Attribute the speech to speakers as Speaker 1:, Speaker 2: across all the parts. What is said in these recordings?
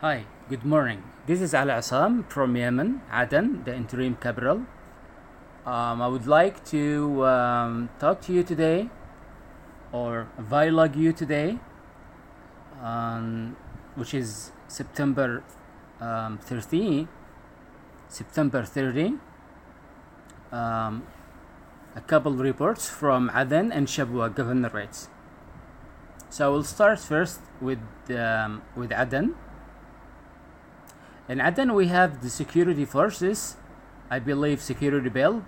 Speaker 1: Hi, good morning. This is Al Assam from Yemen, Aden, the interim capital. Um, I would like to um, talk to you today or vlog you today, um, which is September um, 13, September 30. Um, a couple reports from Aden and Shabwa governorates. So I will start first with um, with Aden. In Aden, we have the security forces, I believe security build.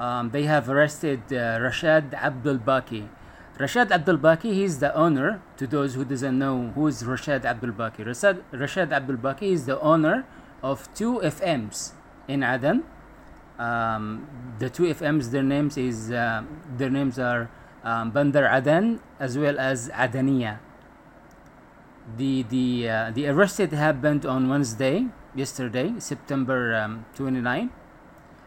Speaker 1: Um, they have arrested uh, Rashad Abdul Baki. Rashad Abdul Baki, he's the owner. To those who doesn't know who is Rashad Abdul Baki, Rashad, Rashad Abdul Baki is the owner of two FMs in Aden. Um, the two FMs, their names is uh, their names are um, Bandar Aden as well as Adania the the uh, the arrested happened on Wednesday, yesterday, September um, 29.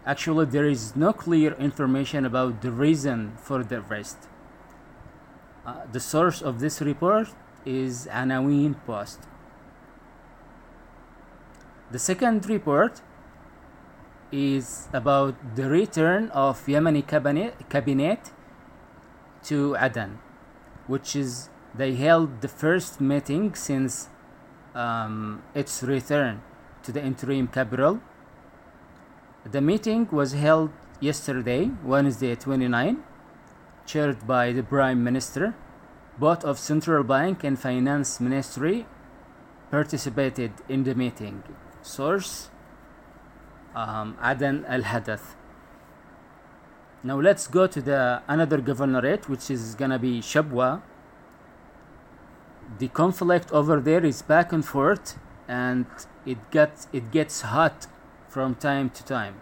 Speaker 1: Actually, there is no clear information about the reason for the arrest. Uh, the source of this report is Anawin Post. The second report is about the return of Yemeni cabinet, cabinet to Aden, which is they held the first meeting since um, its return to the interim capital. The meeting was held yesterday, Wednesday 29, chaired by the Prime Minister. Both of Central Bank and Finance Ministry participated in the meeting. Source um, Aden Al Hadath. Now let's go to the another governorate, which is gonna be Shabwa the conflict over there is back and forth and it gets it gets hot from time to time.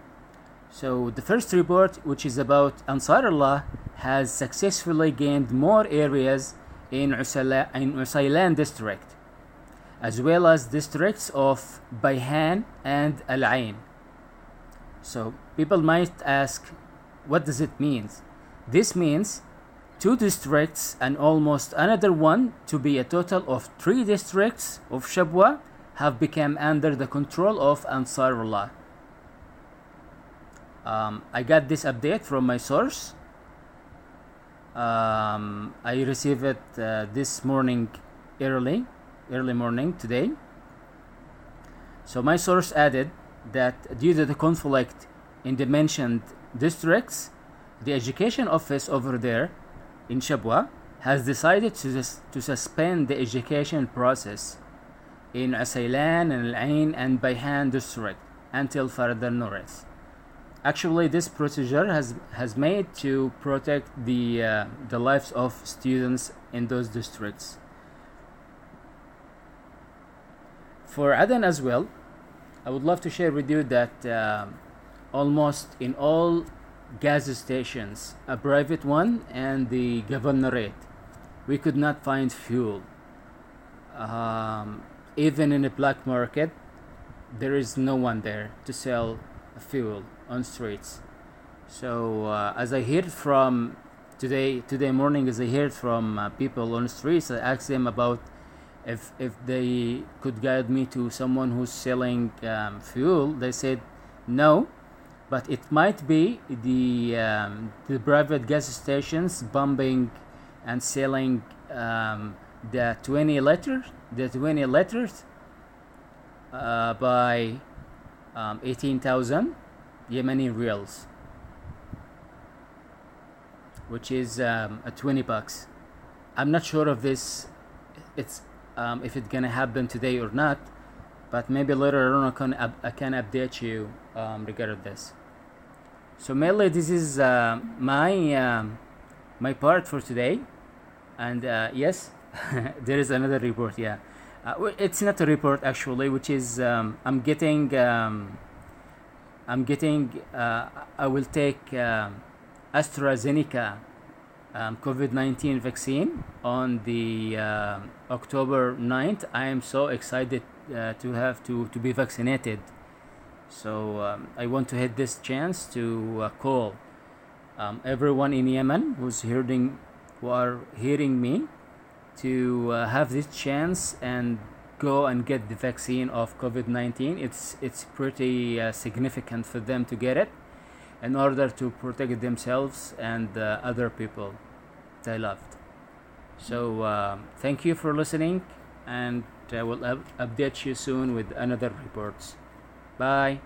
Speaker 1: So the first report which is about ansarullah has successfully gained more areas in Usala, in Usailan district as well as districts of Bayhan and Al Ain so people might ask what does it mean? This means two districts and almost another one to be a total of three districts of Shabwa have become under the control of Ansarullah. Um, I got this update from my source. Um, I received it uh, this morning early, early morning today. So my source added that due to the conflict in the mentioned districts, the education office over there in Shabwa has decided to, to suspend the education process in Asailan and Al Ain and Bayhan district until further notice. Actually, this procedure has, has made to protect the, uh, the lives of students in those districts. For Aden as well, I would love to share with you that uh, almost in all gas stations, a private one and the governorate. We could not find fuel. Um, even in the black market, there is no one there to sell fuel on streets. So uh, as I heard from today today morning, as I heard from uh, people on streets, I asked them about if if they could guide me to someone who's selling um, fuel. They said no, but it might be the um, the private gas stations pumping and selling um, the 20 liters the 20 liters uh, by um, 18,000 Yemeni rials which is um, a 20 bucks. I'm not sure of this it's um, if it's gonna happen today or not but maybe later on I can, I can update you um, regarding this. So mainly this is uh, my um, my part for today. And uh, yes there is another report yeah. Uh, it's not a report actually which is um, i'm getting um, i'm getting uh, i will take um, astrazeneca um, covid-19 vaccine on the uh, october 9th i am so excited uh, to have to, to be vaccinated so um, i want to hit this chance to uh, call um, everyone in yemen who's hearing who are hearing me to uh, have this chance and go and get the vaccine of COVID-19. It's it's pretty uh, significant for them to get it in order to protect themselves and uh, other people they loved. So um, thank you for listening, and I will update you soon with another reports. Bye.